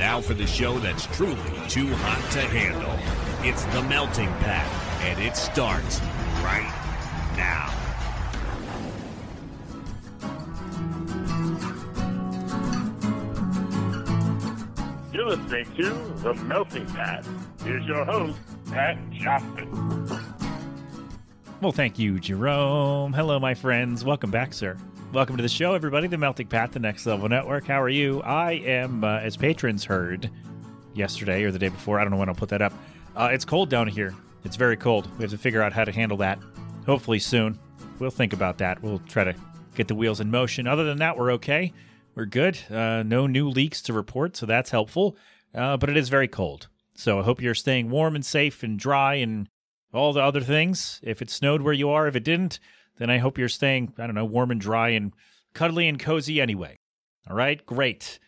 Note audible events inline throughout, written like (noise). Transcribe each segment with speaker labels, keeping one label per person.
Speaker 1: Now for the show that's truly too hot to handle. It's The Melting Pat, and it starts right now.
Speaker 2: You're listening to The Melting Pat. Here's your host, Pat Johnson.
Speaker 3: Well, thank you, Jerome. Hello, my friends. Welcome back, sir. Welcome to the show, everybody. The Melting Pat, the Next Level Network. How are you? I am, uh, as patrons heard yesterday or the day before, I don't know when I'll put that up. Uh, it's cold down here. It's very cold. We have to figure out how to handle that. Hopefully soon. We'll think about that. We'll try to get the wheels in motion. Other than that, we're okay. We're good. Uh, no new leaks to report, so that's helpful. Uh, but it is very cold. So I hope you're staying warm and safe and dry and all the other things. If it snowed where you are, if it didn't, then I hope you're staying, I don't know, warm and dry and cuddly and cozy anyway. All right, great.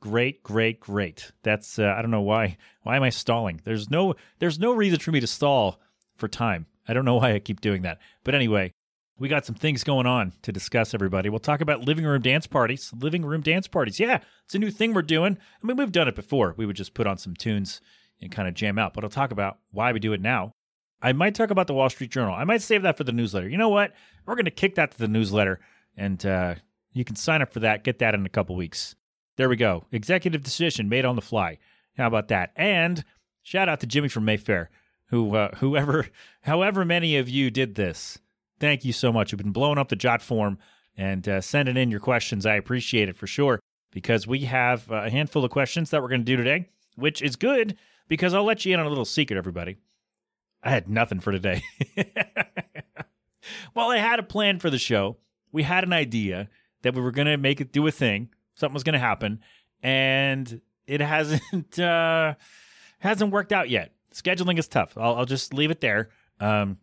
Speaker 3: Great, great, great. That's uh, I don't know why. Why am I stalling? There's no there's no reason for me to stall for time. I don't know why I keep doing that. But anyway, we got some things going on to discuss, everybody. We'll talk about living room dance parties. Living room dance parties. Yeah, it's a new thing we're doing. I mean, we've done it before. We would just put on some tunes and kind of jam out. But I'll talk about why we do it now. I might talk about the Wall Street Journal. I might save that for the newsletter. You know what? We're going to kick that to the newsletter, and uh, you can sign up for that. Get that in a couple weeks. There we go. Executive decision made on the fly. How about that? And shout out to Jimmy from Mayfair, who, uh, whoever, (laughs) however many of you did this thank you so much. You've been blowing up the Jot form and uh, sending in your questions. I appreciate it for sure because we have a handful of questions that we're going to do today, which is good because I'll let you in on a little secret, everybody. I had nothing for today. (laughs) well, I had a plan for the show. We had an idea that we were going to make it do a thing. Something was going to happen, and it hasn't (laughs) uh, hasn't worked out yet. Scheduling is tough. I'll, I'll just leave it there. Um,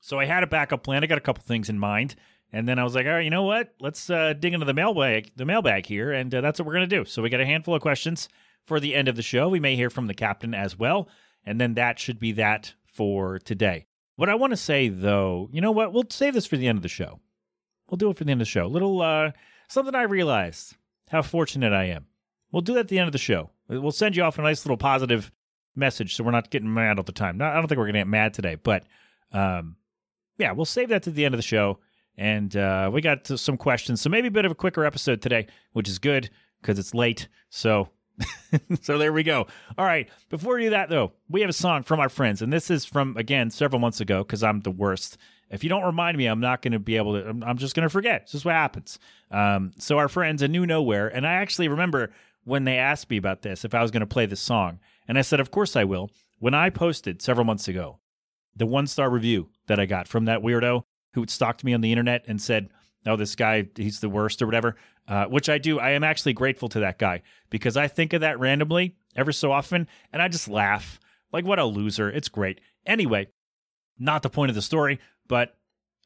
Speaker 3: so I had a backup plan. I got a couple things in mind, and then I was like, all right, you know what? Let's uh, dig into the mailbag, the mailbag here, and uh, that's what we're gonna do. So we got a handful of questions for the end of the show. We may hear from the captain as well, and then that should be that for today. What I want to say though, you know what? We'll save this for the end of the show. We'll do it for the end of the show. Little uh, something I realized how fortunate I am. We'll do that at the end of the show. We'll send you off a nice little positive message, so we're not getting mad all the time. I don't think we're gonna get mad today, but um, yeah, we'll save that to the end of the show. And uh, we got some questions, so maybe a bit of a quicker episode today, which is good because it's late. So, (laughs) so there we go. All right. Before we do that, though, we have a song from our friends, and this is from again several months ago because I'm the worst. If you don't remind me, I'm not going to be able to. I'm, I'm just going to forget. This is what happens. Um, so our friends, a new nowhere, and I actually remember when they asked me about this if I was going to play this song, and I said, of course I will. When I posted several months ago the one star review that I got from that weirdo who stalked me on the internet and said, "Oh, this guy, he's the worst" or whatever. Uh, which I do. I am actually grateful to that guy because I think of that randomly ever so often, and I just laugh. Like, what a loser! It's great. Anyway, not the point of the story, but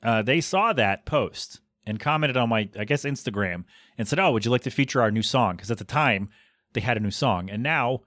Speaker 3: uh, they saw that post and commented on my, I guess, Instagram and said, "Oh, would you like to feature our new song?" Because at the time they had a new song, and now,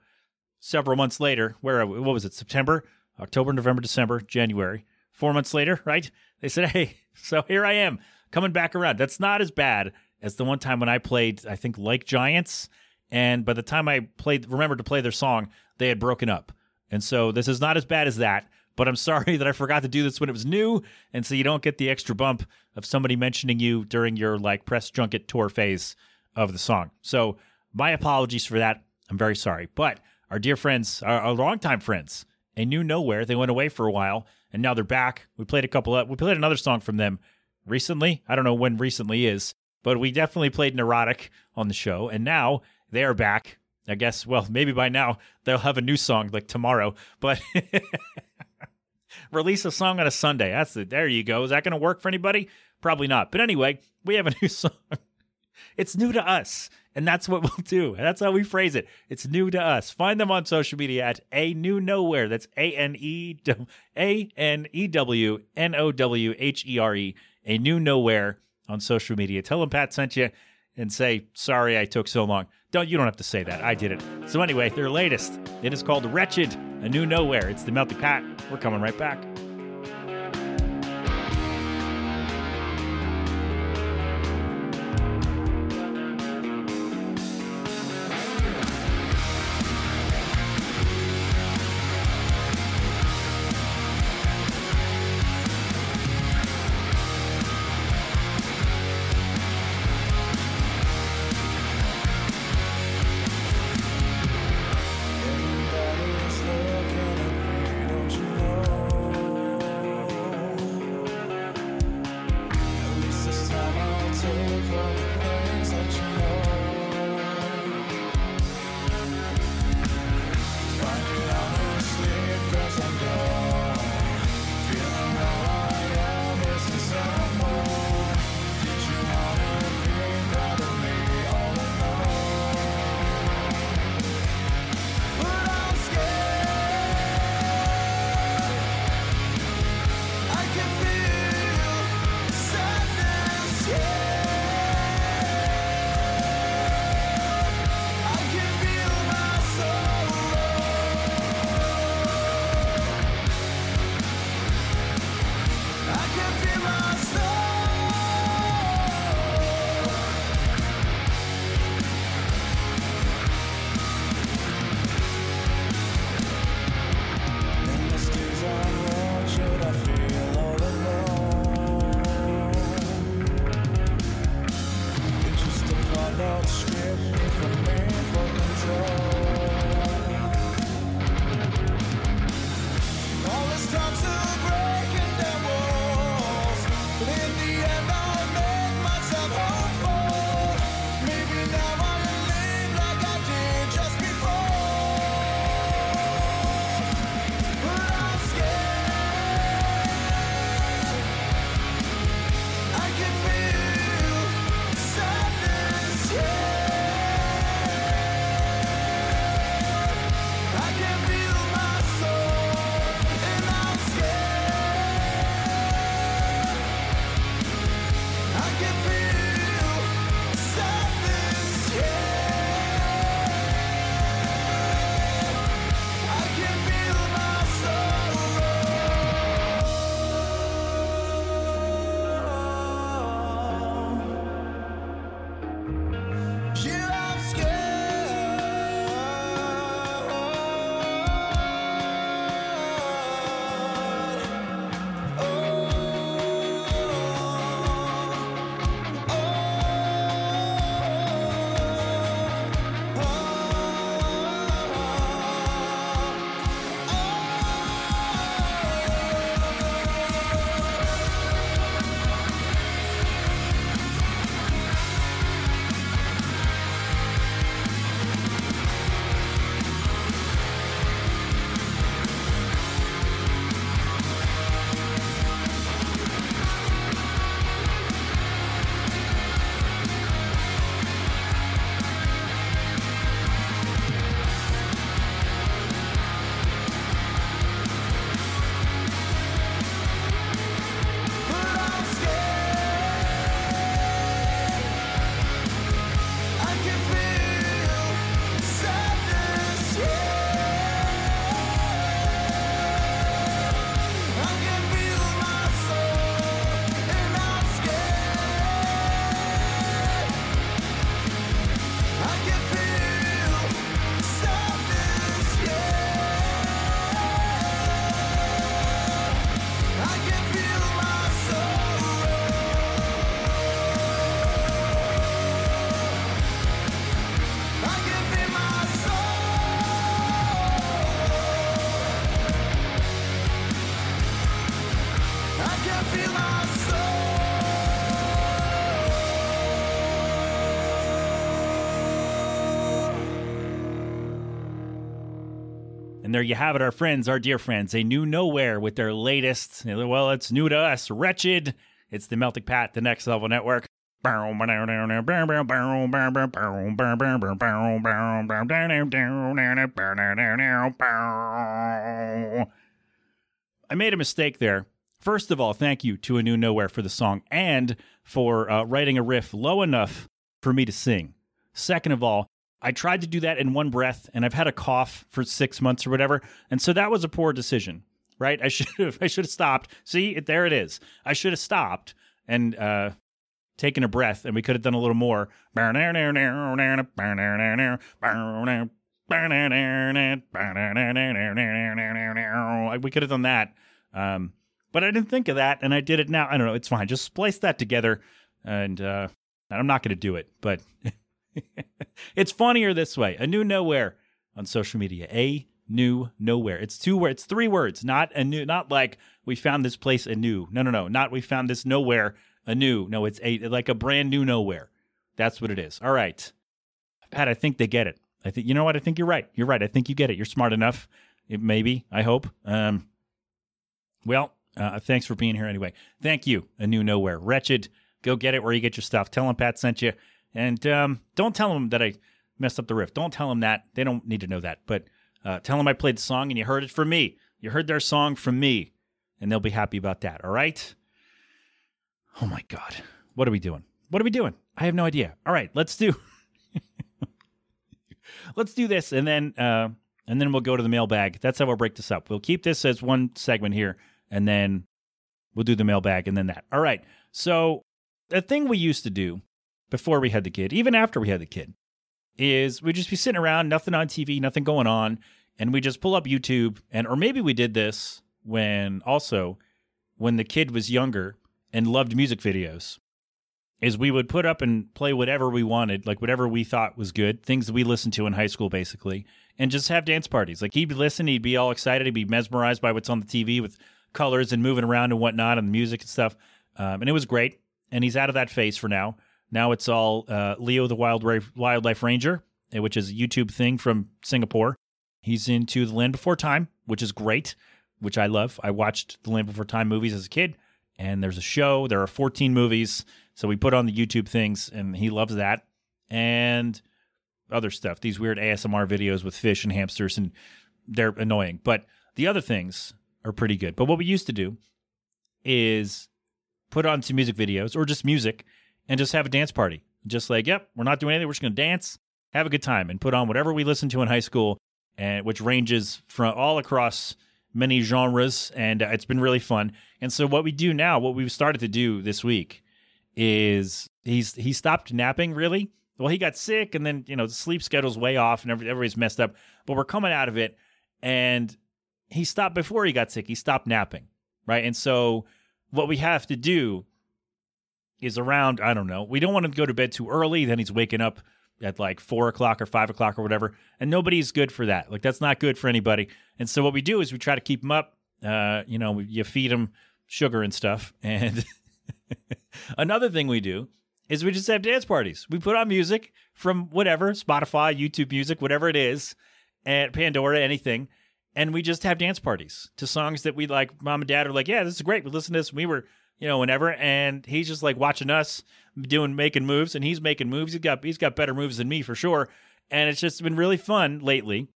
Speaker 3: several months later, where what was it? September, October, November, December, January. Four months later, right? They said, hey, (laughs) so here I am coming back around. That's not as bad as the one time when I played, I think, Like Giants. And by the time I played, remembered to play their song, they had broken up. And so this is not as bad as that. But I'm (laughs) sorry that I forgot to do this when it was new. And so you don't get the extra bump of somebody mentioning you during your like press junket tour phase of the song. So my apologies for that. I'm very sorry. But our dear friends, our, our longtime friends, a new nowhere. They went away for a while and now they're back. We played a couple of, we played another song from them recently. I don't know when recently is, but we definitely played Neurotic on the show. And now they are back. I guess, well, (laughs) maybe by now they'll have a new song like tomorrow, but (laughs) release a song on a Sunday. That's it. There you go. Is that going to work for anybody? Probably not. But anyway, we have a (laughs) new song. It's new to us. And that's what we'll do. That's how we phrase it. It's new to us. Find them on social media at a new nowhere. That's A N E A N E W N O W H E R E. A new nowhere on social media. Tell them Pat sent you and say, sorry I took so long. Don't you don't have to say that. I did it. So anyway, their latest. It is called Wretched, a new nowhere. It's the Melting Pat. We're coming right back. I can feel my soul. And there you have it, our friends, our dear friends. They knew nowhere with their latest, well, it's new to us, Wretched. It's the Melting Pat, the Next Level Network. I made a mistake there. First of all, thank you to A New Nowhere for the song and for uh, writing a riff low enough for me to sing. Second of all, I tried to do that in one breath and I've had a cough for six months or whatever. And so that was a poor decision, right? I (laughs) should have, I should have stopped. See, there it is. I should have stopped and, uh, taken a breath and we could have done a little more. We could have done that. Um, but I didn't think of that and I did it now. I don't know. It's fine. Just splice that together and, uh, I'm not going to do it, but (laughs) (laughs) it's funnier this way. A new nowhere on social media. A new nowhere. It's two words. It's three words. Not a new. Not like we found this place anew. No, no, no. Not we found this nowhere anew. No, it's a like a brand new nowhere. That's what it is. All right, Pat. I think they get it. I think you know what. I think you're right. You're right. I think you get it. You're smart enough. It, maybe. I hope. Um. Well, uh, thanks for being here anyway. Thank you. A new nowhere. Wretched. Go get it where you get your stuff. Tell them Pat sent you. And um, don't tell them that I messed up the riff. Don't tell them that. They don't need to know that. But uh, tell them I played the song and you heard it from me. You heard their song from me, and they'll be happy about that. All right? Oh my God. What are we doing? What are we doing? I have no idea. All right, let's do. (laughs) let's do this, and then uh, and then we'll go to the mailbag. That's how we'll break this up. We'll keep this as one segment here, and then we'll do the mailbag, and then that. All right. So the thing we used to do before we had the kid, even after we had the kid, is we'd just be sitting around, nothing on TV, nothing going on, and we just pull up YouTube and or maybe we did this when also when the kid was younger and loved music videos. is we would put up and play whatever we wanted, like whatever we thought was good, things that we listened to in high school, basically, and just have dance parties. Like he'd listen, he'd be all excited, he'd be mesmerized by what's on the TV with colors and moving around and whatnot and the music and stuff. Um, and it was great. And he's out of that phase for now. Now it's all uh, Leo the Wild Wildlife Ranger, eh, which is a YouTube thing from Singapore. He's into The Land Before Time, which is great, which I love. I watched The Land Before Time movies as a kid, and there's a show. There are 14 movies so we put on the YouTube things, and he loves that. And other stuff, these weird ASMR videos with fish and hamsters, and they're annoying. But the other things are pretty good. But what we used to do is put on some music videos or just music and just have a dance party. Just like, yep, we're not doing anything. We're just going to dance, have a good time, and put on whatever we listened to in high school, and which ranges from all across many genres. And uh, it's been really fun. And so, what we do now, what we've started to do this week, is he's he stopped napping really. Well, he got sick, and then you know the sleep schedule's way off, and everybody's messed up. But we're coming out of it, and he stopped before he got sick. He stopped napping, right? And so what we have to do is around I don't know. We don't want him to go to bed too early. Then he's waking up at like four o'clock or five o'clock or whatever, and nobody's good for that. Like that's not good for anybody. And so what we do is we try to keep him up. Uh, you know, you feed him sugar and stuff, (laughs) and (laughs) Another thing we do is we just have dance parties. We put on music from whatever, Spotify, YouTube music, whatever it is, and Pandora, anything. And we just have dance parties to songs that we like. Mom and dad are like, yeah, this is great. We listen to this. we were, you know, whenever. And he's just like watching us doing, making moves. And he's making moves. He's got, he's got better moves than me for sure. And it's just been really fun lately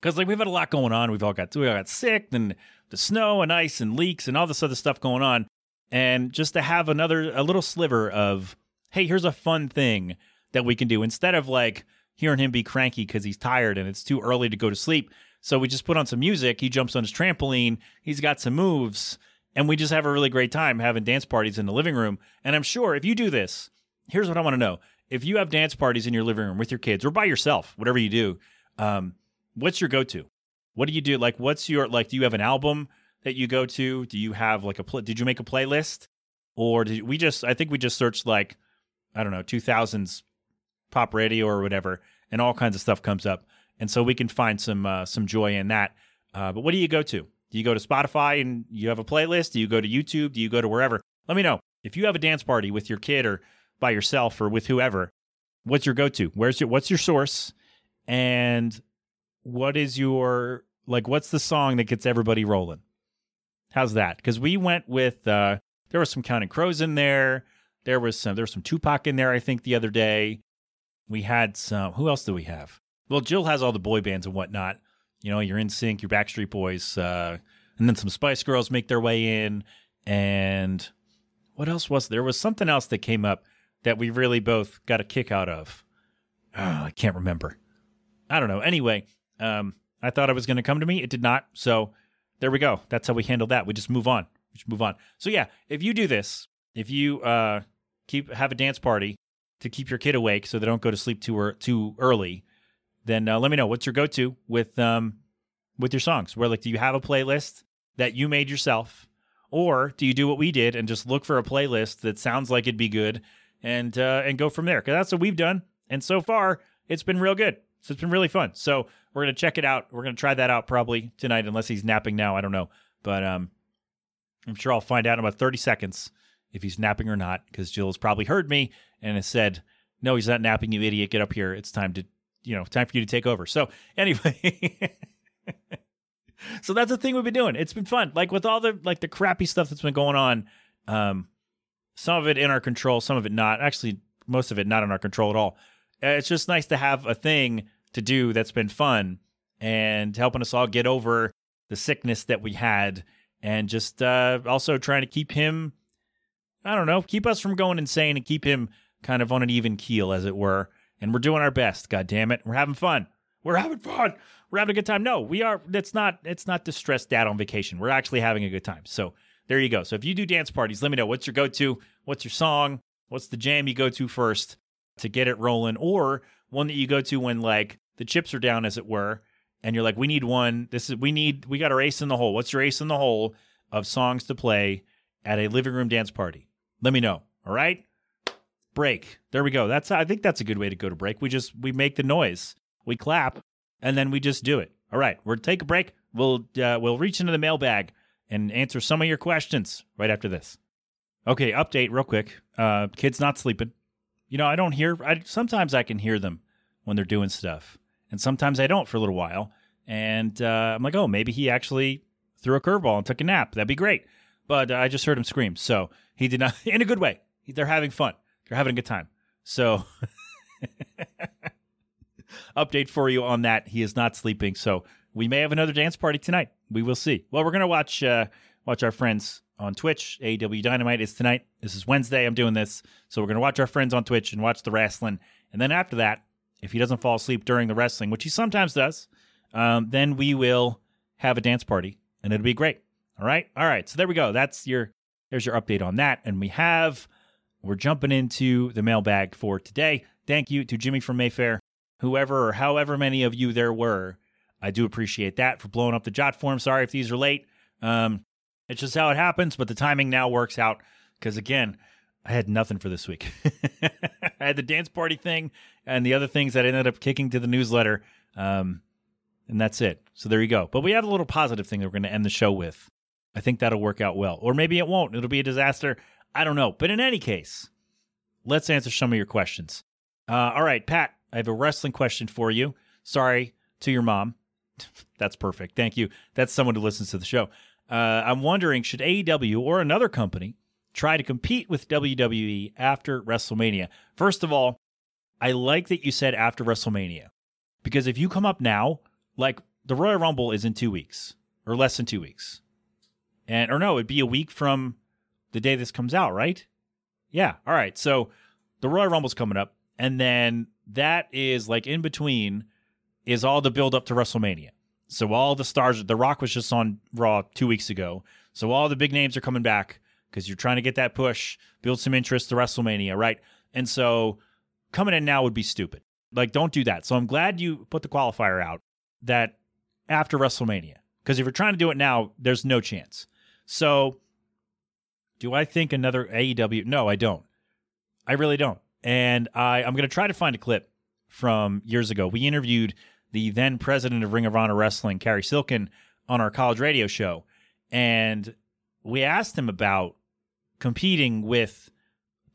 Speaker 3: because like we've had a lot going on. We've all got, we all got sick and the snow and ice and leaks and all this other stuff going on and just to have another a little sliver of hey here's a fun thing that we can do instead of like hearing him be cranky because he's tired and it's too early to go to sleep so we just put on some music he jumps on his trampoline he's got some moves and we just have a really great time having dance parties in the living room and i'm sure if you do this here's what i want to know if you have dance parties in your living room with your kids or by yourself whatever you do um, what's your go-to what do you do like what's your like do you have an album that you go to? Do you have like a pl- did you make a playlist or did we just I think we just searched like I don't know 2000s pop radio or whatever and all kinds of stuff comes up. And so we can find some uh, some joy in that. Uh, but what do you go to? Do you go to Spotify and you have a playlist? Do you go to YouTube? Do you go to wherever? Let me know. If you have a dance party with your kid or by yourself or with whoever, what's your go-to? Where's your what's your source? And what is your like what's the song that gets everybody rolling? How's that? Because we went with uh, there was some Counting Crows in there. There was some there was some Tupac in there. I think the other day we had some. Who else do we have? Well, Jill has all the boy bands and whatnot. You know, your NSYNC, your Backstreet Boys, uh, and then some Spice Girls make their way in. And what else was there? there was something else that came up that we really both got a kick out of. Oh, I can't remember. I don't know. Anyway, um, I thought it was going to come to me. It did not. So there we go. That's how we handle that. We just move on. We just move on. So yeah, if you do this, if you uh, keep have a dance party to keep your kid awake so they don't go to sleep too er- too early, then uh, let me know what's your go to with um with your songs. Where like, do you have a playlist that you made yourself, or do you do what we did and just look for a playlist that sounds like it'd be good and uh, and go from there? Because that's what we've done, and so far it's been real good. So it's been really fun. So we're gonna check it out. We're gonna try that out probably tonight, unless he's napping now. I don't know, but um, I'm sure I'll find out in about 30 seconds if he's napping or not, because Jill has probably heard me and has said, "No, he's not napping. You idiot! Get up here. It's time to, you know, time for you to take over." So (laughs) anyway. so that's the thing we've been doing. It's been fun. Like with all the like the crappy stuff that's been going on, um, some of it in our control, some of it not. Actually, most of it not in our control at all. Uh, it's just nice to have a thing to do that's been fun and helping us all get over the sickness that we had and just uh, also trying to keep him i don't know keep us from going insane and keep him kind of on an even keel as it were and we're doing our best god damn it we're having fun. We're having fun. We're having a good time. No we are it's not it's not distressed dad on vacation. We're actually having a good time. So there you go. So if you do dance parties let me know what's your go-to what's your song what's the jam you go to first to get it rolling or one that you go to when like the chips are down as it were and you're like we need one. This is we need we got our ace in the hole. What's your ace in the hole of songs to play at a living room dance party? Let me know all right break. There we go. That's I think that's a good way to go to break. We just we make the noise, we clap, and then we just do it. All right, we're take a break. We'll uh, we'll reach into the mailbag and answer some of your questions right after this. Okay, update real quick. Uh, kids not sleeping. You know, I don't hear. I sometimes I can hear them when they're doing stuff, and sometimes I don't for a little while. And uh, I'm like, oh, maybe he actually threw a curveball and took a nap. That'd be great. But I just heard him scream, so he did not (laughs) in a good way. They're having fun. They're having a good time. So, (laughs) update for you on that. He is not sleeping, so we may have another dance party tonight. We will see. Well, we're gonna watch uh, watch our friends on Twitch. AEW Dynamite is tonight. This is Wednesday. I'm doing this, so we're gonna watch our friends on Twitch and watch the wrestling. And then after that, if he doesn't fall asleep during the wrestling, which he sometimes does, um, then we will have a dance party, and it'll be great. All right, all right. So there we go. That's your there's your update on that, and we have we're jumping into the mailbag for today. Thank you to Jimmy from Mayfair, whoever or however many of you there were. I do appreciate that for blowing up the jot form. Sorry if these are late. Um, it's just how it happens, but the timing now works out because again, I had nothing for this week. (laughs) I had the dance party thing and the other things that ended up kicking to the newsletter. Um, and that's it. So there you go. But we have a little positive thing that we're going to end the show with. I think that'll work out well. Or maybe it won't. It'll be a disaster. I don't know. But in any case, let's answer some of your questions. Uh, all right, Pat, I have a wrestling question for you. Sorry to your mom. (laughs) That's perfect. Thank you. That's someone who listens to the show. Uh, I'm wondering should AEW or another company try to compete with WWE after WrestleMania? First of all, I like that you said after WrestleMania because if you come up now, like the Royal Rumble is in two weeks or less than two weeks. And, or no, it'd be a week from the day this comes out, right? Yeah. All right. So the Royal Rumble's coming up. And then that is like in between is all the build up to WrestleMania. So all the stars, The Rock was just on Raw two weeks ago. So all the big names are coming back because you're trying to get that push, build some interest to WrestleMania, right? And so coming in now would be stupid. Like, don't do that. So I'm glad you put the qualifier out that after WrestleMania, because if you're trying to do it now, there's no chance. So do I think another AEW? No, I don't. I really don't. And I, I'm going to try to find a clip from years ago. We interviewed the then president of Ring of Honor Wrestling, Cary Silkin, on our college radio show. And we asked him about competing with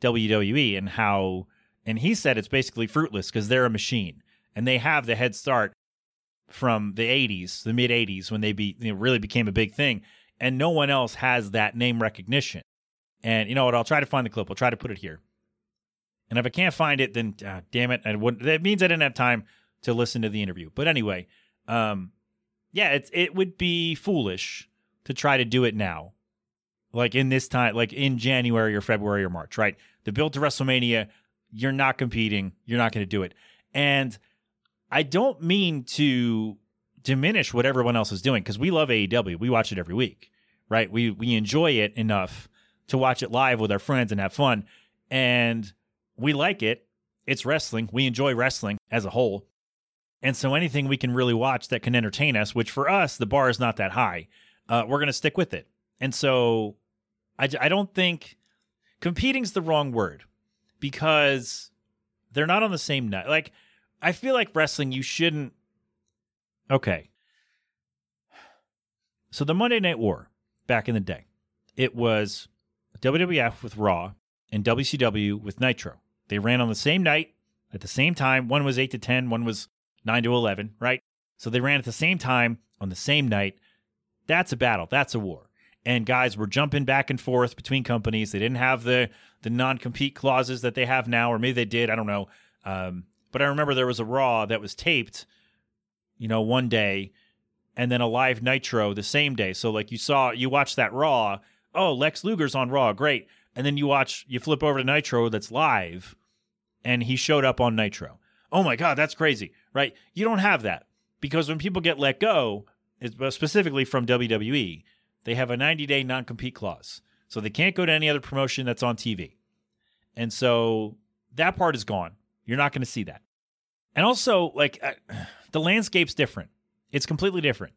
Speaker 3: WWE and how, and he said it's basically fruitless because they're a machine and they have the head start from the 80s, the mid 80s, when they be, you know, really became a big thing. And no one else has that name recognition. And you know what? I'll try to find the clip. I'll try to put it here. And if I can't find it, then uh, damn it, I would. That means I didn't have time to listen to the interview. But anyway, um, yeah, it's it would be foolish to try to do it now, like in this time, like in January or February or March, right? The build to WrestleMania, you're not competing. You're not going to do it. And I don't mean to diminish what everyone else is doing because we love AEW. We watch it every week, right? We we enjoy it enough to watch it live with our friends and have fun. And we like it. It's wrestling. We enjoy wrestling as a whole. And so anything we can really watch that can entertain us, which for us, the bar is not that high, uh, we're going to stick with it. And so I, I don't think competing's the wrong word because they're not on the same night. Like, I feel like wrestling, you shouldn't. Okay. So the Monday Night War back in the day, it was WWF with Raw and WCW with Nitro. They ran on the same night at the same time. One was 8 to 10, one was 9 to 11, right? So they ran at the same time on the same night. That's a battle. That's a war. And guys were jumping back and forth between companies. They didn't have the the non compete clauses that they have now, or maybe they did. I don't know. Um, but I remember there was a Raw that was taped, you know, one day, and then a live Nitro the same day. So like you saw, you watched that Raw, oh, Lex Luger's on Raw, great. And then you watch, you flip over to Nitro that's live, and he showed up on Nitro. Oh my God, that's crazy, right? You don't have that because when people get let go, specifically from WWE, they have a 90 day non compete clause. So they can't go to any other promotion that's on TV. And so that part is gone. You're not going to see that. And also, like, uh, (sighs) the landscape's different. It's completely different.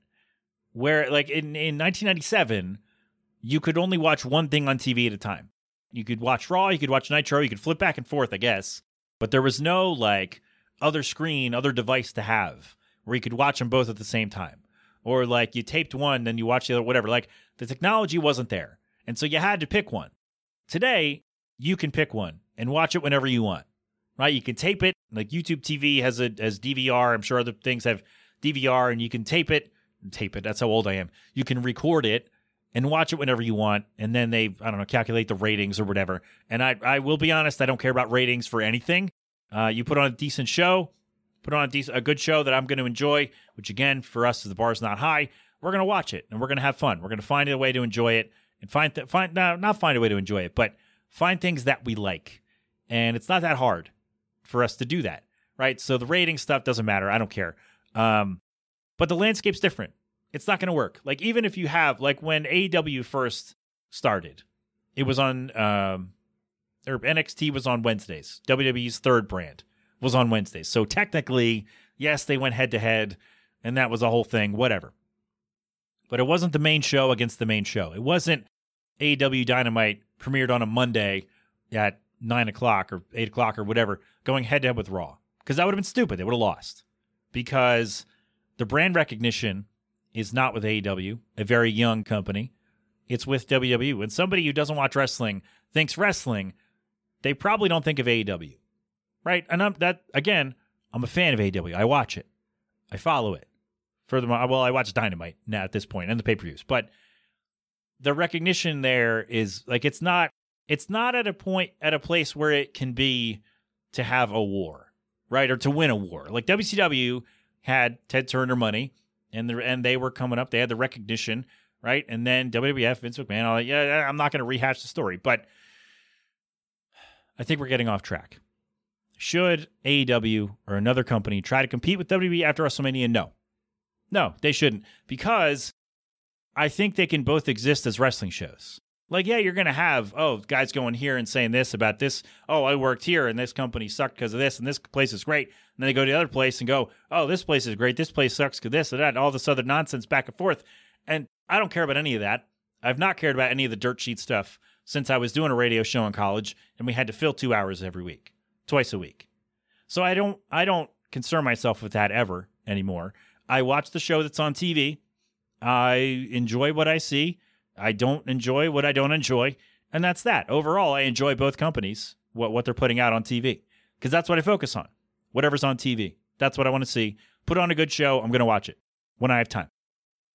Speaker 3: Where, like, in, in 1997, you could only watch one thing on TV at a time. You could watch Raw, you could watch Nitro, you could flip back and forth, I guess. But there was no like other screen, other device to have where you could watch them both at the same time. Or like you taped one, then you watch the other, whatever. Like the technology wasn't there. And so you had to pick one. Today, you can pick one and watch it whenever you want. Right? You can tape it. Like YouTube TV has a as DVR. I'm sure other things have DVR and you can tape it. Tape it. That's how old I am. You can record it and watch it whenever you want. And then they, I don't know, calculate the ratings or whatever. And I, I will be honest, I don't care about ratings for anything. Uh, you put on a decent show, put on a, decent, a good show that I'm going to enjoy, which again, for us, the bar's not high. We're going to watch it and we're going to have fun. We're going to find a way to enjoy it and find, th- find, no, not find a way to enjoy it, but find things that we like. And it's not that hard for us to do that, right? So the rating stuff doesn't matter. I don't care. Um, but the landscape's different it's not going to work. Like even if you have like when AEW first started, it was on um or NXT was on Wednesdays. WWE's third brand was on Wednesdays. So technically, yes, they went head to head and that was a whole thing, whatever. But it wasn't the main show against the main show. It wasn't AEW Dynamite premiered on a Monday at nine o'clock or eight o'clock or whatever, going head to head with Raw. Because that would have been stupid. They would have lost. Because the brand recognition is not with AEW, a very young company. It's with WWE. When somebody who doesn't watch wrestling thinks wrestling, they probably don't think of AEW, right? And I'm, that again, I'm a fan of AEW. I watch it, I follow it. Furthermore, well, I watch Dynamite now at this point and the pay per views, but the recognition there is like it's not it's not at a point at a place where it can be to have a war, right, or to win a war. Like WCW had Ted Turner money and the, and they were coming up. They had the recognition, right? And then WWF, Vince McMahon. All. Yeah, I'm not going to rehash the story, but I think we're getting off track. Should AEW or another company try to compete with WWE after WrestleMania? No, no, they shouldn't because I think they can both exist as wrestling shows. Like, yeah, you're going to have, oh, guys going here and saying this about this. Oh, I worked here and this company sucked because of this and this place is great. And then they go to the other place and go, oh, this place is great. This place sucks because this and that, all this other nonsense back and forth. And I don't care about any of that. I've not cared about any of the dirt sheet stuff since I was doing a radio show in college and we had to fill two hours every week, twice a week. So I don't, I don't concern myself with that ever anymore. I watch the show that's on TV. I enjoy what I see. I don't enjoy what I don't enjoy, and that's that. Overall, I enjoy both companies, what what they're putting out on TV, because that's what I focus on. Whatever's on TV, that's what I want to see. Put on a good show, I'm going to watch it when I have time.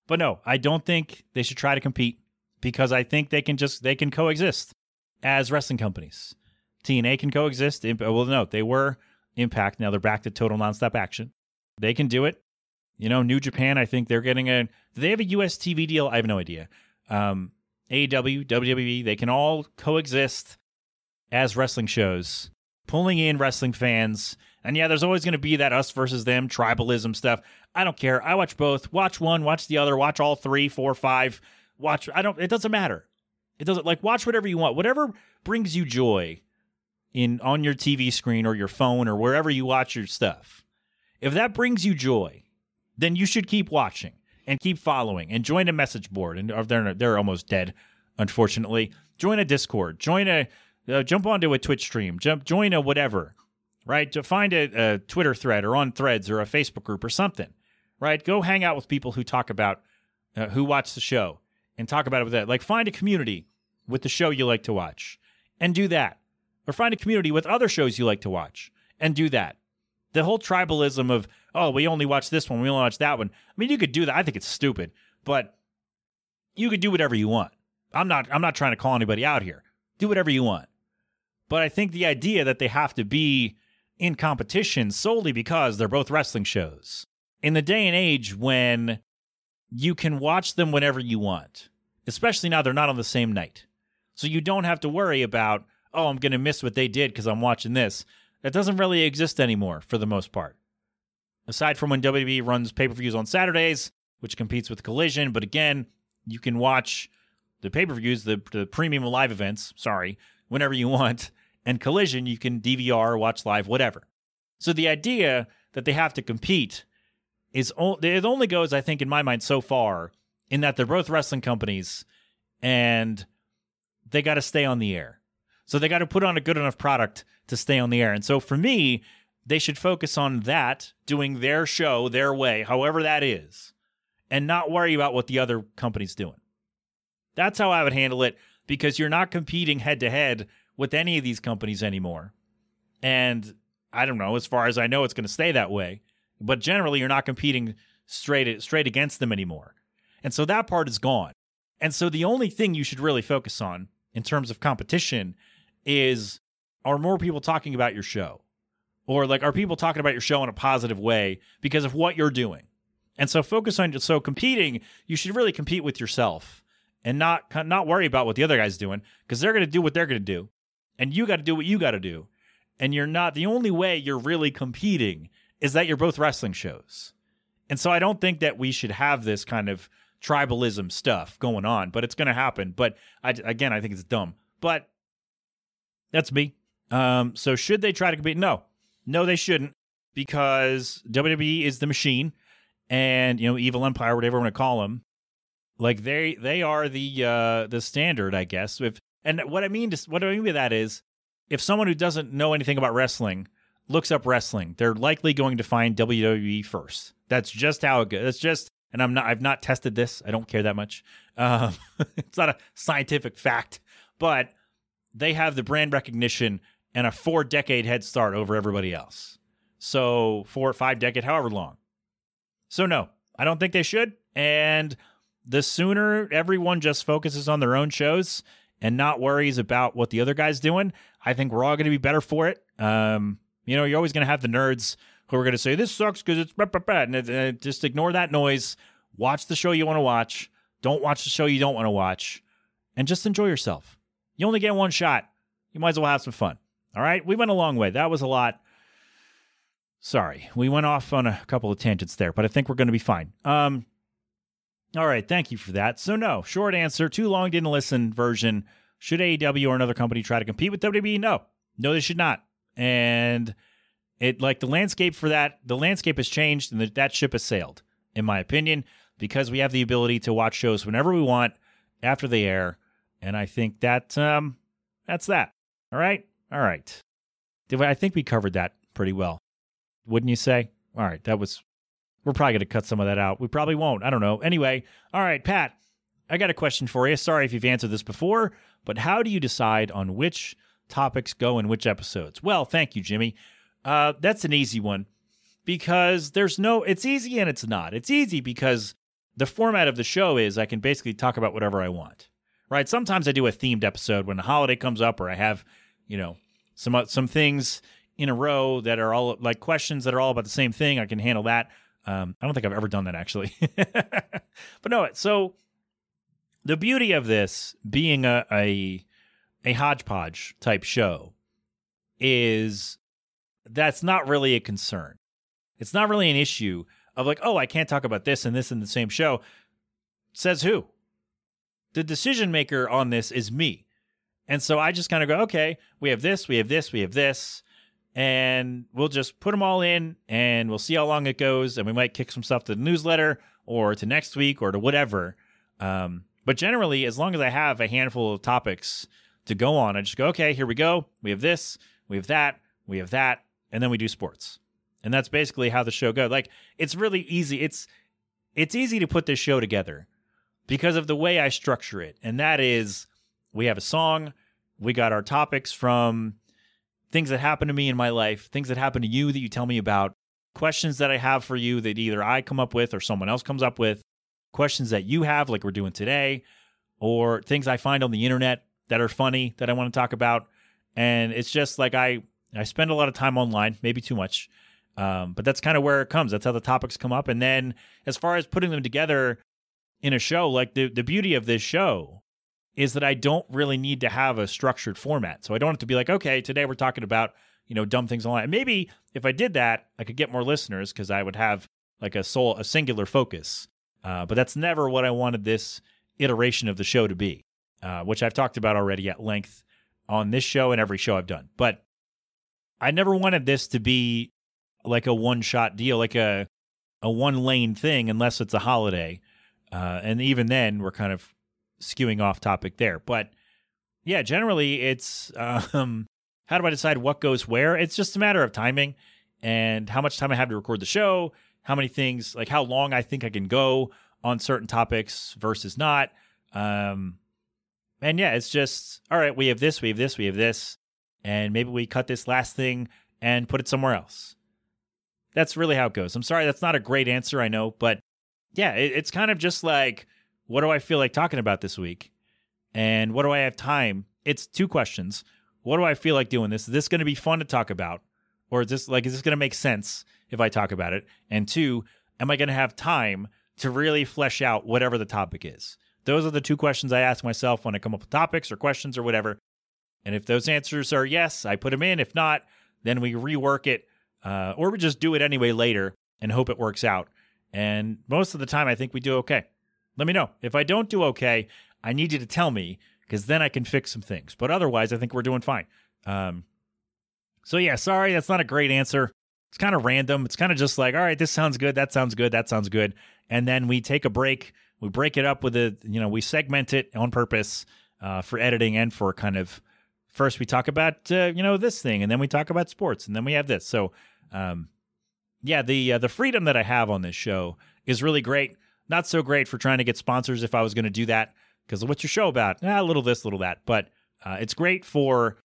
Speaker 3: But no, I don't think they should try to compete because I think they can just they can coexist as wrestling companies. TNA can coexist. Oh, well, no, they were Impact. Now they're back to total nonstop action. They can do it. You know, New Japan. I think they're getting a. Do they have a US TV deal? I have no idea um, AEW, WWE, they can all coexist as wrestling shows, pulling in wrestling fans. And yeah, there's always going to be that us versus them tribalism stuff. I don't care. I watch both. Watch one, watch the other, watch all three, four, five. Watch. I don't. It doesn't matter. It doesn't like watch whatever you want. Whatever brings you joy in on your TV screen or your phone or wherever you watch your stuff. If that brings you joy, then you should keep watching and keep following and join a message board. And they're they're almost dead, unfortunately. Join a Discord. Join a uh, jump onto a Twitch stream. Jump join a whatever, right? To find a, a Twitter thread or on Threads or a Facebook group or something, right? Go hang out with people who talk about uh, who watch the show and talk about it with that. Like find a community with the show you like to watch and do that, or find a community with other shows you like to watch and do that. The whole tribalism of oh, we only watch this one, we only watch that one. I mean, you could do that. I think it's stupid, but you could do whatever you want. I'm not I'm not trying to call anybody out here. Do whatever you want. But I think the idea that they have to be in competition solely because they're both wrestling shows. In the day and age when you can watch them whenever you want, especially now they're not on the same night. So you don't have to worry about, oh, I'm going to miss what they did because I'm watching this. That doesn't really exist anymore for the most part aside from when WWE runs pay per views on Saturdays, which competes with Collision. But again, you can watch the pay per views, the, the premium live events, sorry, whenever you (laughs) want. And Collision, you can DVR, watch live, whatever. So the idea that they have to compete is it only goes, I think, in my mind, so far in that they're both wrestling companies and they got to stay on the air. So they got to put on a good enough product to stay on the air. And so for me, they should focus on that, doing their show their way, however that is, and not worry about what the other company's doing. That's how I would handle it because you're not competing head to head with any of these companies anymore. And I don't know, as far as I know, it's going to stay that way. But generally, you're not competing straight straight against them anymore. And so that part is gone. And so the only thing you should really focus on in terms of competition is are more people talking about your show? Or like are people talking about your show in a positive way because of what you're doing? And so focus on so competing, you should really compete with yourself and not not worry about what the other guy's doing because they're going to do what they're going to do. And you got to do what you got to do. And you're not the only way you're really competing is that you're both wrestling shows. And so I don't think that we should have this kind of tribalism stuff going on, but it's going to happen. But I, again, I think it's dumb. But that's me. Um, so should they try to compete? No, no, they shouldn't, because WWE is the machine, and you know, Evil Empire, whatever you want to call them, like they they are the uh, the standard, I guess. If and what I mean to what I mean by that is, if someone who doesn't know anything about wrestling looks up wrestling, they're likely going to find WWE first. That's just how it goes. That's just and I'm not I've not tested this. I don't care that much. Um, (laughs) it's not a scientific fact, but they have the brand recognition and a four decade head start over everybody else. So four or five decade, however long. So no, I don't think they should. And the sooner everyone just focuses on their own shows and not worries about what the other guy's doing, I think we're all going to be better for it. Um, you know, you're always going to have the nerds who are going to say this sucks because it's blah, blah, and uh, just ignore that noise. Watch the show you want to watch. Don't watch the show you don't want to watch, and just enjoy yourself. You only get one shot. You might as well have some fun. All right, we went a long way. That was a lot. Sorry, we went off on a couple of tangents there, but I think we're going to be fine. Um, all right, thank you for that. So no, short answer, too long didn't listen version. Should AEW or another company try to compete with WWE? No, no, they should not. And it like the landscape for that the landscape has changed and the, that ship has sailed in my opinion because we have the ability to watch shows whenever we want after they air and i think that um that's that. All right? All right. I think we covered that pretty well wouldn't you say? All right that was we're probably going to cut some of that out. We probably won't. I don't know. Anyway all right pat i got a question for you. Sorry if you've answered this before but how do you decide on which topics go in which episodes? Well thank you jimmy. Uh, that's an easy one because there's no, it's easy and it's not. It's easy because the format of the show is I can basically talk about whatever I want, right? Sometimes I do a themed episode when a holiday comes up or I have, you know, some, uh, some things in a row that are all like questions that are all about the same thing. I can handle that. Um, I don't think I've ever done that actually. (laughs) but no, so the beauty of this being a, a, a hodgepodge type show is that's not really a concern. It's not really an issue of like, oh, I can't talk about this and this in the same show. Says who? The decision maker on this is me. And so I just kind of go, okay, we have this, we have this, we have this, and we'll just put them all in and we'll see how long it goes. And we might kick some stuff to the newsletter or to next week or to whatever. Um, but generally, as long as I have a handful of topics to go on, I just go, okay, here we go. We have this, we have that, we have that and then we do sports. And that's basically how the show goes. Like it's really easy. It's it's easy to put this show together because of the way I structure it. And that is we have a song, we got our topics from things that happen to me in my life, things that happen to you that you tell me about, questions that I have for you that either I come up with or someone else comes up with, questions that you have like we're doing today, or things I find on the internet that are funny that I want to talk about. And it's just like I I spend a lot of time online, maybe too much. Um, but that's kind of where it comes. That's how the topics come up. And then as far as putting them together in a show, like the, the beauty of this show is that I don't really need to have a structured format. So I don't have to be like, okay, today we're talking about, you know, dumb things online. maybe if I did that, I could get more listeners because I would have like a soul, a singular focus. Uh, but that's never what I wanted this iteration of the show to be, uh, which I've talked about already at length on this show and every show I've done. But I never wanted this to be like a one shot deal, like a a one lane thing, unless it's a holiday. Uh, and even then, we're kind of skewing off topic there. But yeah, generally it's (laughs) um, how do I decide what goes where? It's just a matter of timing and how much time I have to record the show, how many things, like how long I think I can go on certain topics versus not. Um, and yeah, it's just all right. We have this, we have this, we have this, and maybe we cut this last thing and put it somewhere else. That's really how it goes. I'm sorry, that's not a great answer, I know, but yeah, it, it's kind of just like, what do I feel like talking about this week? And what do I have time? It's two questions. What do I feel like doing this? Is this going to be fun to talk about? Or is this like, is this going to make sense if I talk about it? And two, am I going to have time to really flesh out whatever the topic is? Those are the two questions I ask myself when I come up with topics or questions or whatever. And if those answers are yes, I put them in. If not, then we rework it uh, or we just do it anyway later and hope it works out. And most of the time, I think we do okay. Let me know. If I don't do okay, I need you to tell me because then I can fix some things. But otherwise, I think we're doing fine. Um, so, yeah, sorry, that's not a great answer. It's kind of random. It's kind of just like, all right, this sounds good. That sounds good. That sounds good. And then we take a break. We break it up with a, you know, we segment it on purpose uh, for editing and for kind of first we talk about, uh, you know, this thing and then we talk about sports and then we have this. So, um, yeah, the uh, the freedom that I have on this show is really great. Not so great for trying to get sponsors if I was going to do that because what's your show about? Ah, a little this, a little that. But uh, it's great for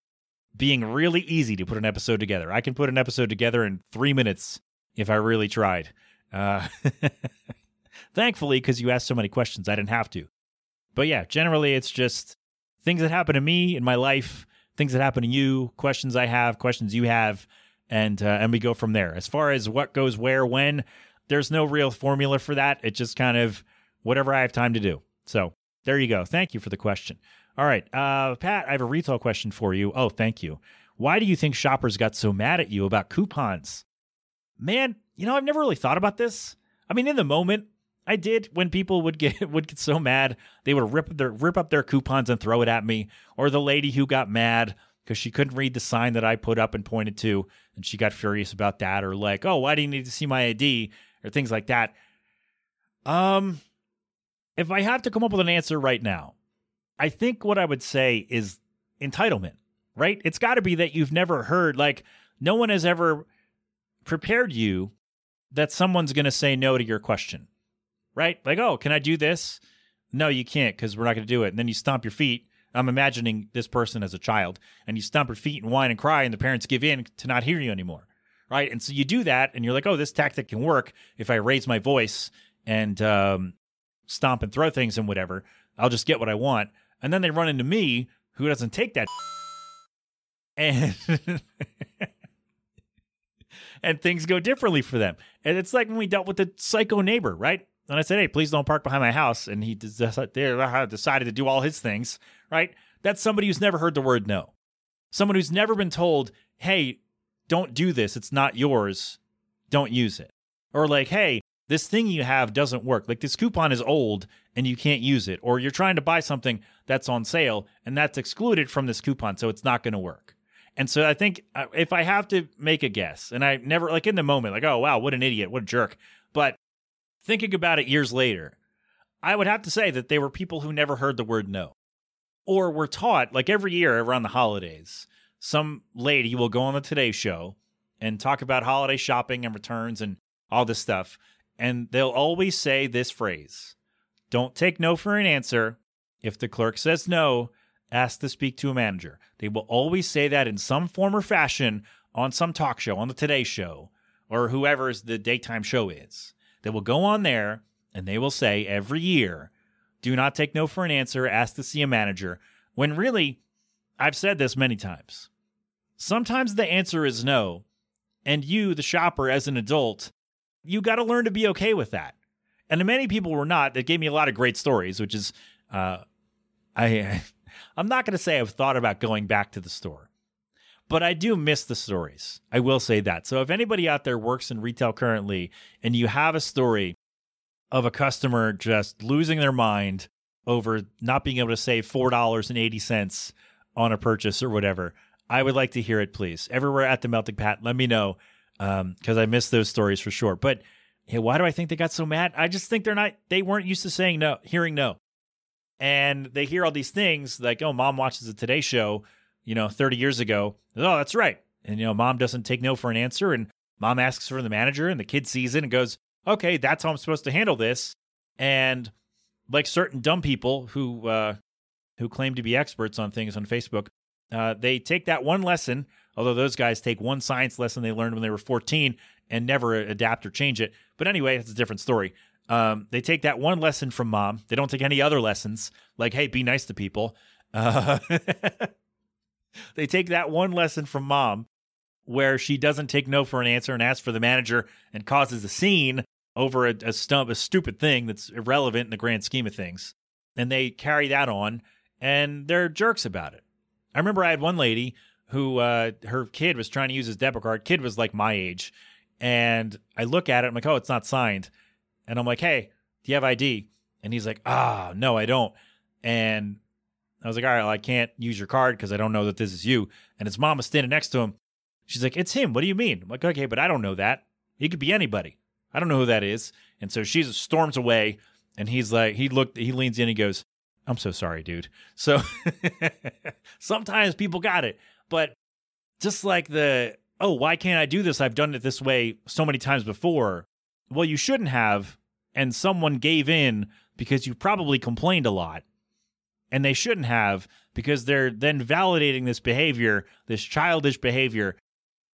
Speaker 3: being really easy to put an episode together. I can put an episode together in three minutes if I really tried. Uh, (laughs) thankfully, because you asked so many questions, I didn't have to. But yeah, generally, it's just things that happen to me in my life, things that happen to you, questions I have, questions you have, and uh, and we go from there. As far as what goes where, when, there's no real formula for that. It just kind of whatever I have time to do. So there you go. Thank you for the question. All right, uh, Pat, I have a retail question for you. Oh, thank you. Why do you think shoppers got so mad at you about coupons? Man, you know, I've never really thought about this. I mean, in the moment, I did when people would get (laughs) would get so mad they would rip their rip up their coupons and throw it at me, or the lady who got mad because she couldn't read the sign that I put up and pointed to, and she got furious about that, or like, oh, why do you need to see my ID, or things like that. Um, if I have to come up with an answer right now, I think what I would say is entitlement, right? It's got to be that you've never heard, like, no one has ever prepared you that someone's going to say no to your question, right? Like, oh, can I do this? No, you can't because we're not going to do it. And then you stomp your feet I'm imagining this person as a child, and you stomp your feet and whine and cry, and the parents give in to not hear you anymore, right? And so you do that, and you're like, oh, this tactic can work if I raise my voice and um, stomp and throw things and whatever. I'll just get what I want. And then they run into me, who doesn't take that, (laughs) and (laughs) and things go differently for them. And it's like when we dealt with the psycho neighbor, right? And I said, hey, please don't park behind my house. And he (laughs) decided to do all his things, right? That's somebody who's never heard the word no. Someone who's never been told, hey, don't do this. It's not yours. Don't use it. Or like, hey, this thing you have doesn't work. Like this coupon is old and you can't use it. Or you're trying to buy something that's on sale and that's excluded from this coupon. So it's not going to work. And so I think uh, if I have to make a guess, and I never, like in the moment, like, oh, wow, what an idiot, what a jerk. But thinking about it years later, I would have to say that they were people who never heard the word no. Or we're taught, like every year around the holidays, some lady will go on the Today Show and talk about holiday shopping and returns and all this stuff. And they'll always say this phrase Don't take no for an answer. If the clerk says no, ask to speak to a manager. They will always say that in some form or fashion on some talk show, on the Today Show, or whoever's the daytime show is. They will go on there and they will say every year, do not take no for an answer, ask to see a manager. When really, I've said this many times. Sometimes the answer is no. And you, the shopper, as an adult, you got to learn to be okay with that. And many people were not. That gave me a lot of great stories, which is, uh, I, (laughs) I'm not going to say I've thought about going back to the store but I do miss the stories. I will say that. So if anybody out there works in retail currently and you have a story of a customer just losing their mind over not being able to save $4.80 on a purchase or whatever, I would like to hear it, please. Everywhere at the Melting Pat, let me know because um, I miss those stories for sure. But hey, why do I think they got so mad? I just think they're not, they weren't used to saying no, hearing no. and they hear all these things like, "Oh, mom watches the Today Show," you know, 30 years ago. Oh, that's right. And you know, mom doesn't take no for an answer, and mom asks for the manager, and the kid sees it and goes, "Okay, that's how I'm supposed to handle this." And like certain dumb people who uh, who claim to be experts on things on Facebook, uh, they take that one lesson. Although those guys take one science lesson they learned when they were 14 and never adapt or change it. But anyway, that's a different story. Um, they take that one lesson from mom. They don't take any other lessons, like, hey, be nice to people. Uh, (laughs) they take that one lesson from mom where she doesn't take no for an answer and asks for the manager and causes a scene over a, a stump, a stupid thing that's irrelevant in the grand scheme of things. And they carry that on and they're jerks about it. I remember I had one lady who uh, her kid was trying to use his debit card. Kid was like my age. And I look at it, I'm like, oh, it's not signed. And I'm like, hey, do you have ID? And he's like, ah, no, I don't. And I was like, all right, well, I can't use your card because I don't know that this is you. And his mom was standing next to him. She's like, it's him. What do you mean? I'm like, okay, but I don't know that. He could be anybody. I don't know who that is. And so she storms away. And he's like, he looked, he leans in, he goes, I'm so sorry, dude. So (laughs) sometimes people got it. But just like the, oh, why can't I do this? I've done it this way so many times before. Well, you shouldn't have. And someone gave in because you probably complained a lot and they shouldn't have because they're then validating this behavior, this childish behavior.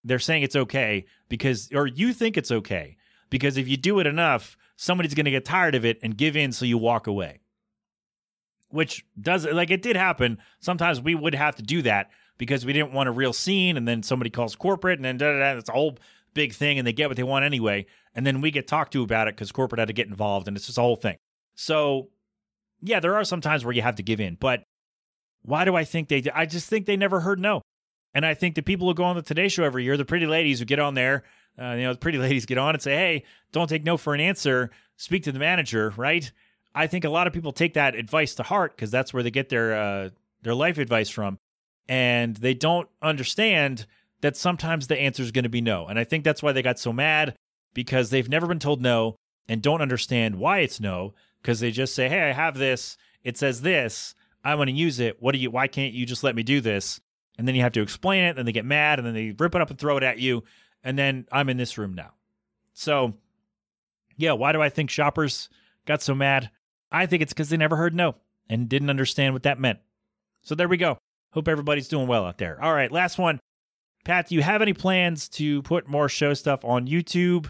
Speaker 3: They're saying it's okay because, or you think it's okay because if you do it enough, somebody's going to get tired of it and give in so you walk away. Which does, like, it did happen. Sometimes we would have to do that because we didn't want a real scene and then somebody calls corporate and then da, da, da, it's a whole big thing and they get what they want anyway. And then we get talked to about it because corporate had to get involved and it's just a whole thing. So yeah, there are some times where you have to give in, but why do I think they? I just think they never heard no. And I think the people who go on the Today Show every year, the pretty ladies who get on there, uh, you know, the pretty (laughs) ladies get on and say, "Hey, don't take no for an answer. Speak to the manager." Right? I think a lot of people take that advice to heart because that's where they get their uh, their life advice from, and they don't understand that sometimes the answer is going to be no. And I think that's why they got so mad because they've never been told no and don't understand why it's no because they just say, "Hey, I have this. It says this. I want to use it. What do you? Why can't you just let me do this?" And then you have to explain it. And they get mad, and then they rip it up and throw it at you. And then I'm in this room now. So, yeah, why do I think shoppers got so mad? I think it's because they never heard no and didn't understand what that meant. So there we go. Hope everybody's doing well out there. All right, last one. Pat, do you have any plans to put more show stuff on YouTube?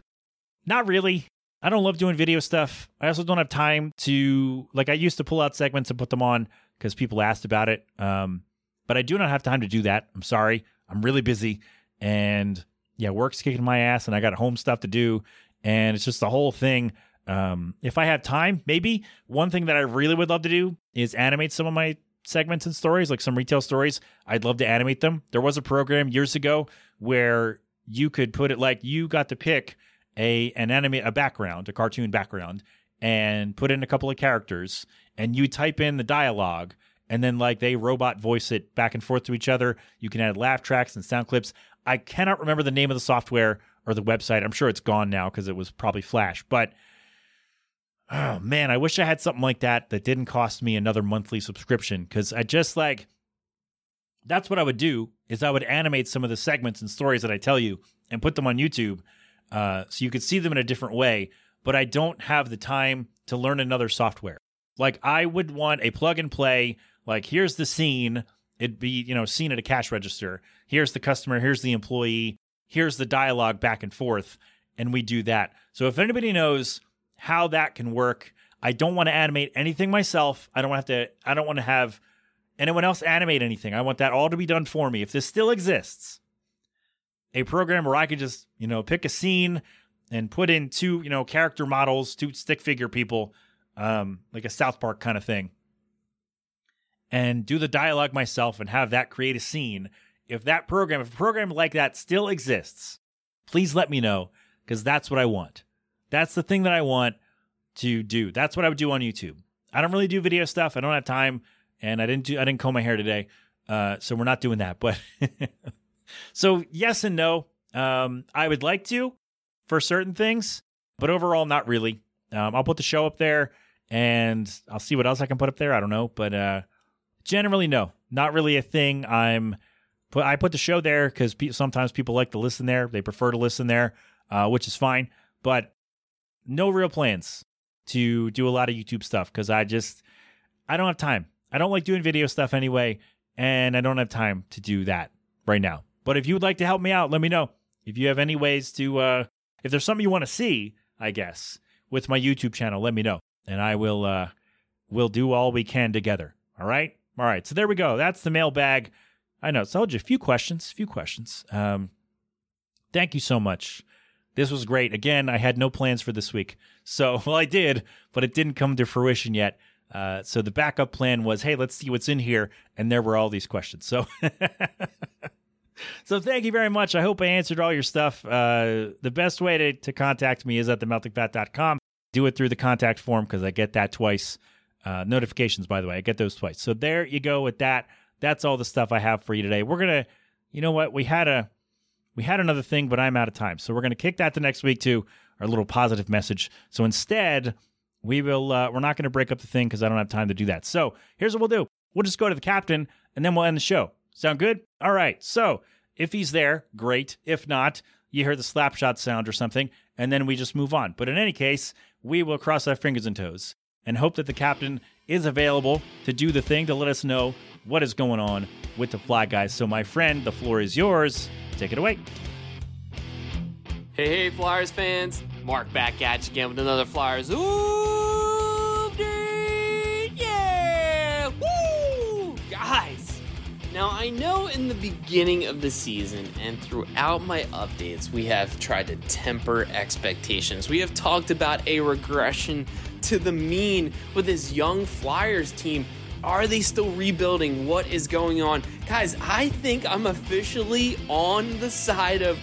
Speaker 3: Not really. I don't love doing video stuff. I also don't have time to like I used to pull out segments and put them on because people asked about it. Um, but I do not have time to do that. I'm sorry. I'm really busy and yeah, work's kicking my ass and I got home stuff to do and it's just the whole thing. Um, if I have time, maybe one thing that I really would love to do is animate some of my segments and stories, like some retail stories. I'd love to animate them. There was a program years ago where you could put it like you got to pick a an anime a background, a cartoon background, and put in a couple of characters, and you type in the dialogue, and then like they robot voice it back and forth to each other. You can add laugh tracks and sound clips. I cannot remember the name of the software or the website. I'm sure it's gone now because it was probably Flash, but oh man, I wish I had something like that that didn't cost me another monthly subscription because I just like that's what I would do is I would animate some of the segments and stories that I tell you and put them on YouTube uh, so you could see them in a different way. But I don't have the time to learn another software. Like I would want a plug and play. Like here's the scene. It'd be you know scene at a cash register. Here's the customer. Here's the employee. Here's the dialogue back and forth, and we do that. So if anybody knows how that can work, I don't want to animate anything myself. I don't have to. I don't want to have anyone else animate anything. I want that all to be done for me. If this still exists, a program where I could just, you know, pick a scene and put in two, you know, character models, two stick figure people, um, like a South Park kind of thing, and do the dialogue myself and have that create a scene. If that program, if a program like that still exists, please let me know because that's what I want. That's the thing that I want to do. That's what I would do on YouTube. I don't really do video stuff. I don't have time, and I didn't do. I didn't comb my hair today, uh, so we're not doing that. But (laughs) so yes and no. Um, I would like to for certain things, but overall, not really. Um, I'll put the show up there, and I'll see what else I can put up there. I don't know, but uh, generally, no, not really a thing. I'm put I put the show there because pe- sometimes people like to listen there. They prefer to listen there, uh, which is fine. But no real plans to do a lot of YouTube stuff because I just I don't have time. I don't like doing video stuff anyway, and I don't have time to do that right now. But if you would like to help me out, let me know. If you have any ways to, uh, if there's something you want to see, I guess, with my YouTube channel, let me know, and I will, uh, we'll do all we can together. All right, all right. So there we go. That's the mailbag. I know. So a few questions, few questions. Um, thank you so much. This was great. Again, I had no plans for this week. So, (laughs) well, I did, but it didn't come to fruition yet. Uh, so the backup plan was, hey, let's see what's in here, and there were all these questions. So, (laughs) so thank you very much. I hope I answered all your stuff. Uh, the best way to, to contact me is at the themeltingpat.com. Do it through the contact form because I get that twice. Uh, notifications, by the way, I get those twice. So there you go with that. That's all the stuff I have for you today. We're gonna, you know what? We had a, we had another thing, but I'm out of time, so we're gonna kick that to next week to our little positive message. So instead, we will. Uh, we're not gonna break up the thing because I don't have time to do that. So here's what we'll do. We'll just go to the captain, and then we'll end the show. Sound good? All right. So if he's there, great. If not, you hear the slapshot sound or something, and then we just move on. But in any case, we will cross our fingers and toes and hope that the captain is available to do the thing to let us know what is going on with the fly guys. So, my friend, the floor is yours. Take it away.
Speaker 4: Hey, hey, Flyers fans! Mark back at you again with another Flyers update! Yeah! Woo! Guys, now I know in the beginning of the season and throughout my updates, we have tried to temper expectations. We have talked about a regression to the mean with this young Flyers team. Are they still rebuilding? What is going on? Guys, I think I'm officially on the side of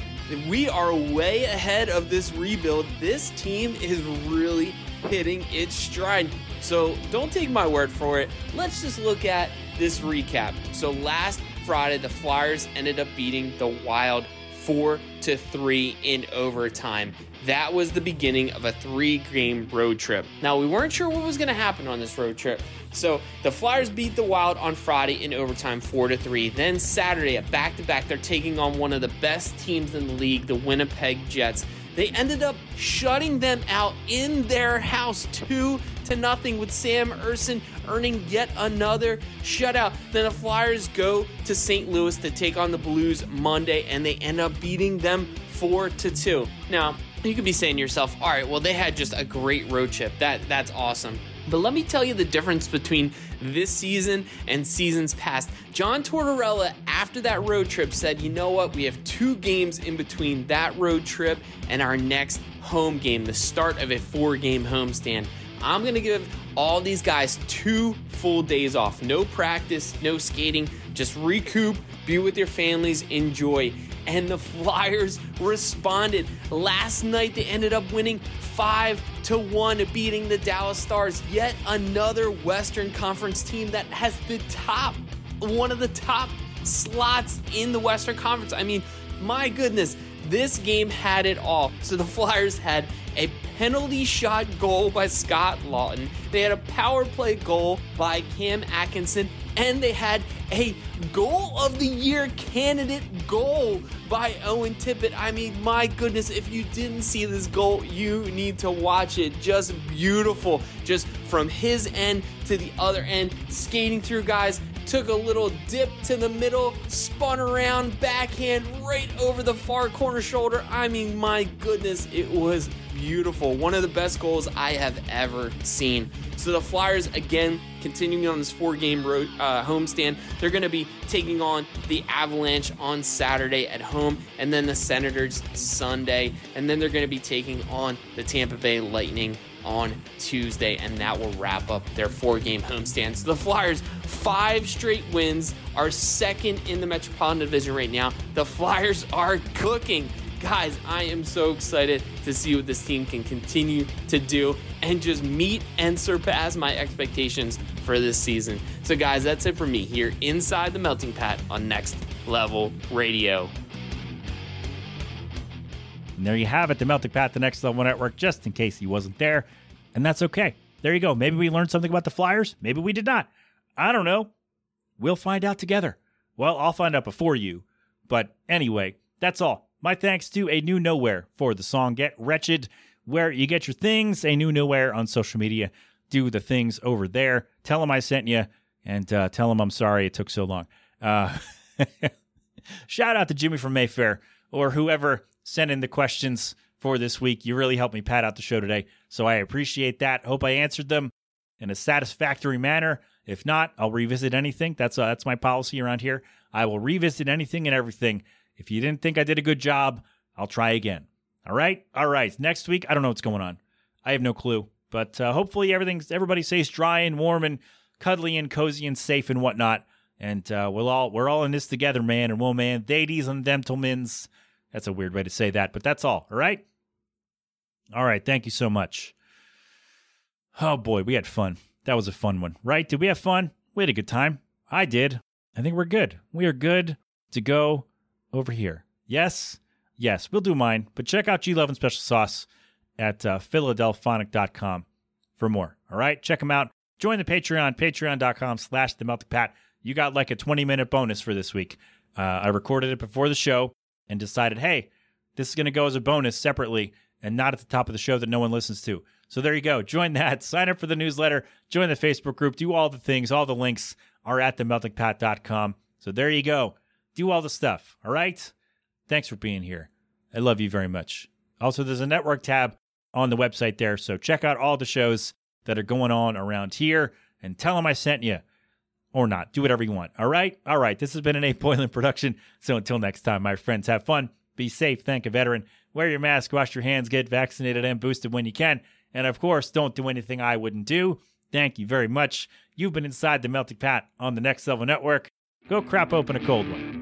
Speaker 4: we are way ahead of this rebuild. This team is really hitting its stride. So don't take my word for it. Let's just look at this recap. So last Friday, the Flyers ended up beating the Wild four to three in overtime. That was the beginning of a three game road trip. Now, we weren't sure what was going to happen on this road trip. So the Flyers beat the Wild on Friday in overtime 4 to 3. Then Saturday at back to back, they're taking on one of the best teams in the league, the Winnipeg Jets. They ended up shutting them out in their house 2 to nothing with Sam Ersson earning yet another shutout. Then the Flyers go to St. Louis to take on the Blues Monday and they end up beating them 4 to 2. Now, you could be saying to yourself, "All right, well they had just a great road trip. That that's awesome." But let me tell you the difference between this season and seasons past. John Tortorella, after that road trip, said, you know what? We have two games in between that road trip and our next home game, the start of a four game homestand. I'm going to give all these guys two full days off. No practice, no skating, just recoup, be with your families, enjoy. And the Flyers responded. Last night they ended up winning 5 to 1 beating the Dallas Stars. Yet another Western Conference team that has the top one of the top slots in the Western Conference. I mean, my goodness, this game had it all. So the (laughs) Flyers had a penalty shot goal by Scott Laughton, They had a power play goal by Cam Atkinson. And they had a goal of the year candidate goal by Owen Tippett. I mean, my goodness, if you didn't see this goal, you need to watch it. Just beautiful. Just from his end to the other end, skating through guys, took a little dip to the middle, spun around, backhand right over the far corner shoulder. I mean, my goodness, it was beautiful. One of the best goals I have ever seen. So the Flyers, again, continuing on this four game road uh, homestand, they're going to be taking on the Avalanche on Saturday at home, and then the Senators Sunday, and then they're going to be taking on the Tampa Bay Lightning on Tuesday, and that will wrap up their four game homestand. So the Flyers, five straight wins, are second in the Metropolitan Division right now. The Flyers are cooking. Guys, I am so excited to see what this team can continue to do and just meet and surpass my expectations for this season. So, guys, that's it for me here inside the Melting pot on Next Level Radio.
Speaker 3: And there you have it, the Melting Pat, the Next Level Network, just in case he wasn't there. And that's okay. there you go. Maybe we learned something about the Flyers. Maybe we did not. I don't know. We'll find out together. Well, I'll find out before you. But anyway, that's all. My thanks to A New Nowhere for the song Get Wretched, where you get your things. A New Nowhere on social media. Do the things over there. Tell them I sent you and uh, tell them I'm sorry it took so long. Uh, (laughs) shout out to Jimmy from Mayfair or whoever sent in the questions for this week. You really helped me pad out the show today. So I appreciate that. Hope I answered them in a satisfactory manner. If not, I'll revisit anything. That's uh, that's my policy around here. I will revisit anything and everything. If you didn't think I did a good job, I'll try again. All right, all right. Next week, I don't know what's going on. I have no clue, but uh, hopefully everything's everybody stays dry and warm and cuddly and cozy and safe and whatnot. And uh, we'll all we're all in this together, man and woman, ladies and gentlemen. That's a weird way to say that, but that's all. All right. All right. Thank you so much. Oh boy, we had fun. That was a fun one, right? Did we have fun? We had a good time. I did. I think we're good. We are good to go over here. Yes, yes, we'll do mine, but check out G Love and Special Sauce at uh, Philadelphonic.com for more. All right, check them out. Join the Patreon, patreon.com slash the melting pat. You got like a 20 minute bonus for this week. Uh, I recorded it before the show and decided, hey, this is going to go as a bonus separately and not at the top of the show that no one listens to. So there you go. Join that. (laughs) Sign up for the newsletter. Join the Facebook group. Do all the things. All the links are at themeltingpat.com. So there you go. Do all the stuff. All right. Thanks for being here. I love you very much. Also, there's a network tab on the website there. So check out all the shows that are going on around here and tell them I sent you or not. Do whatever you want. All right. All right. This has been an A Boylan production. So until next time, my friends, have fun. Be safe. Thank a veteran. Wear your mask, wash your hands, get vaccinated and boosted when you can. And of course, don't do anything I wouldn't do. Thank you very much. You've been inside the Melting Pat on the Next Level Network. Go crap open a cold one.